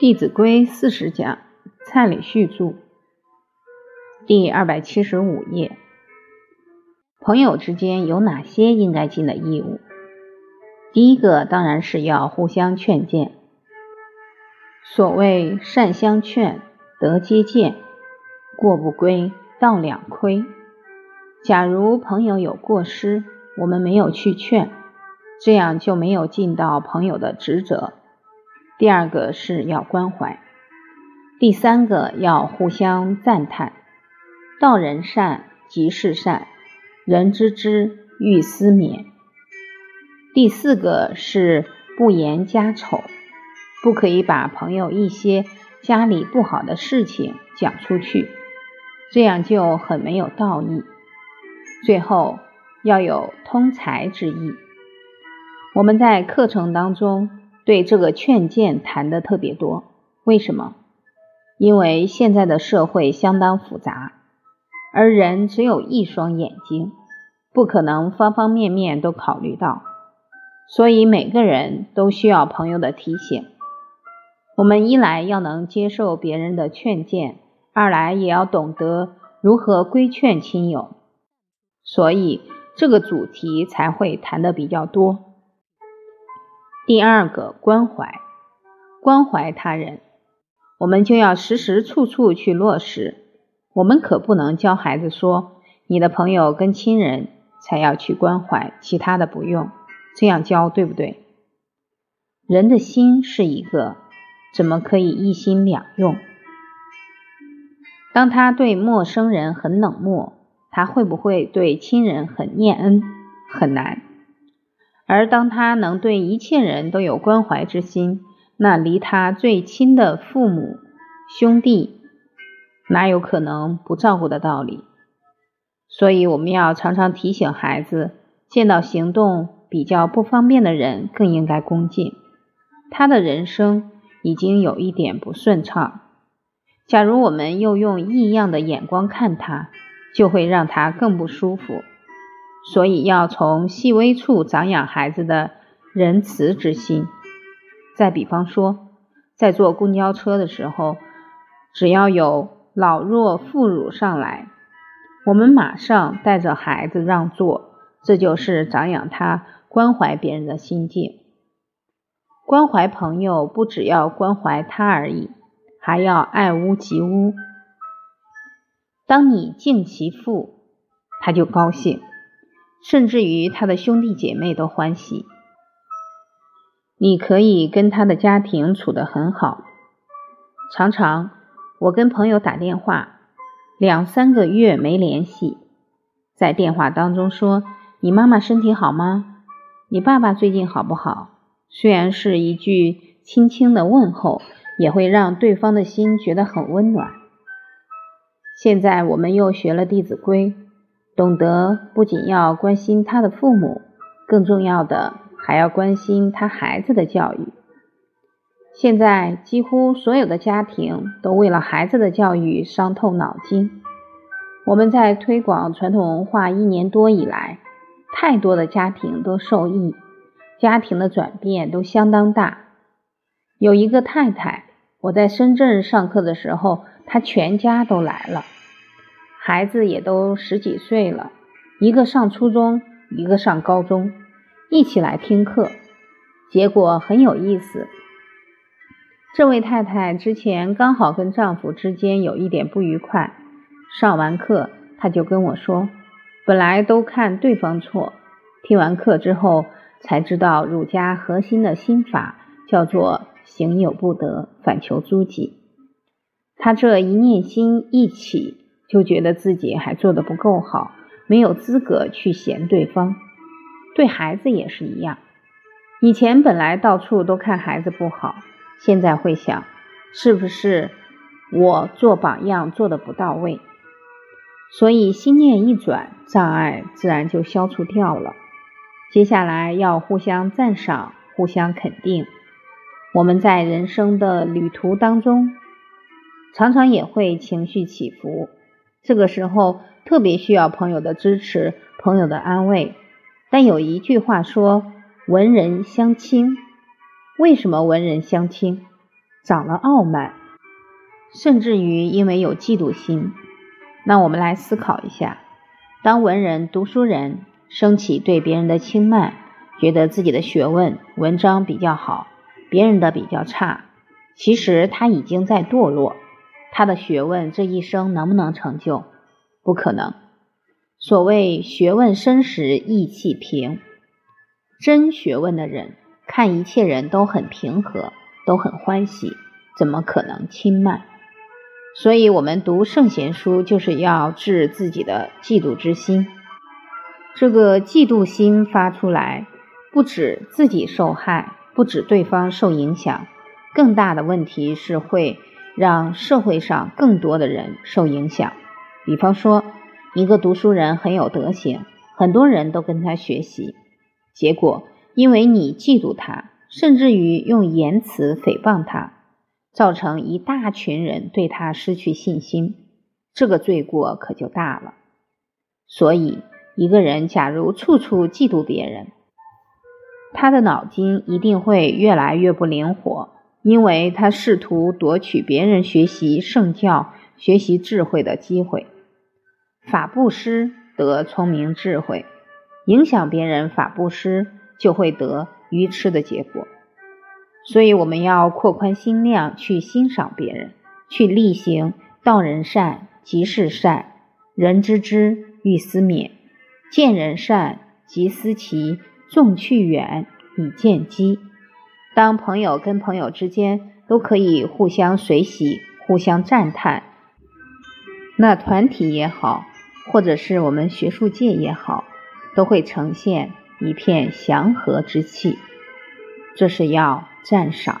《弟子规》四十讲，蔡礼旭著，第二百七十五页。朋友之间有哪些应该尽的义务？第一个当然是要互相劝谏。所谓善相劝，得皆见；过不归，道两亏。假如朋友有过失，我们没有去劝，这样就没有尽到朋友的职责。第二个是要关怀，第三个要互相赞叹。道人善，即是善；人知之，欲思勉。第四个是不言家丑，不可以把朋友一些家里不好的事情讲出去，这样就很没有道义。最后要有通财之意。我们在课程当中。对这个劝谏谈的特别多，为什么？因为现在的社会相当复杂，而人只有一双眼睛，不可能方方面面都考虑到，所以每个人都需要朋友的提醒。我们一来要能接受别人的劝谏，二来也要懂得如何规劝亲友，所以这个主题才会谈的比较多。第二个关怀，关怀他人，我们就要时时处处去落实。我们可不能教孩子说，你的朋友跟亲人才要去关怀，其他的不用。这样教对不对？人的心是一个，怎么可以一心两用？当他对陌生人很冷漠，他会不会对亲人很念恩？很难。而当他能对一切人都有关怀之心，那离他最亲的父母、兄弟，哪有可能不照顾的道理？所以我们要常常提醒孩子，见到行动比较不方便的人，更应该恭敬。他的人生已经有一点不顺畅，假如我们又用异样的眼光看他，就会让他更不舒服。所以要从细微处长养孩子的仁慈之心。再比方说，在坐公交车的时候，只要有老弱妇孺上来，我们马上带着孩子让座，这就是长养他关怀别人的心境。关怀朋友，不只要关怀他而已，还要爱屋及乌。当你敬其父，他就高兴。甚至于他的兄弟姐妹都欢喜，你可以跟他的家庭处得很好。常常我跟朋友打电话，两三个月没联系，在电话当中说：“你妈妈身体好吗？你爸爸最近好不好？”虽然是一句轻轻的问候，也会让对方的心觉得很温暖。现在我们又学了《弟子规》。懂得不仅要关心他的父母，更重要的还要关心他孩子的教育。现在几乎所有的家庭都为了孩子的教育伤透脑筋。我们在推广传统文化一年多以来，太多的家庭都受益，家庭的转变都相当大。有一个太太，我在深圳上课的时候，她全家都来了。孩子也都十几岁了，一个上初中，一个上高中，一起来听课，结果很有意思。这位太太之前刚好跟丈夫之间有一点不愉快，上完课，她就跟我说，本来都看对方错，听完课之后才知道儒家核心的心法叫做行有不得，反求诸己。她这一念心一起。就觉得自己还做的不够好，没有资格去嫌对方。对孩子也是一样，以前本来到处都看孩子不好，现在会想，是不是我做榜样做的不到位？所以心念一转，障碍自然就消除掉了。接下来要互相赞赏，互相肯定。我们在人生的旅途当中，常常也会情绪起伏。这个时候特别需要朋友的支持，朋友的安慰。但有一句话说“文人相轻”，为什么文人相轻？长了傲慢，甚至于因为有嫉妒心。那我们来思考一下：当文人、读书人升起对别人的轻慢，觉得自己的学问、文章比较好，别人的比较差，其实他已经在堕落。他的学问这一生能不能成就？不可能。所谓学问深时意气平，真学问的人看一切人都很平和，都很欢喜，怎么可能轻慢？所以，我们读圣贤书，就是要治自己的嫉妒之心。这个嫉妒心发出来，不止自己受害，不止对方受影响，更大的问题是会让社会上更多的人受影响。比方说。一个读书人很有德行，很多人都跟他学习，结果因为你嫉妒他，甚至于用言辞诽谤他，造成一大群人对他失去信心，这个罪过可就大了。所以，一个人假如处处嫉妒别人，他的脑筋一定会越来越不灵活，因为他试图夺取别人学习圣教、学习智慧的机会。法布施得聪明智慧，影响别人法布施就会得愚痴的结果。所以我们要扩宽心量，去欣赏别人，去力行道人善即是善，人知之欲思勉，见人善即思齐，纵去远以见机。当朋友跟朋友之间都可以互相随喜、互相赞叹，那团体也好。或者是我们学术界也好，都会呈现一片祥和之气，这是要赞赏。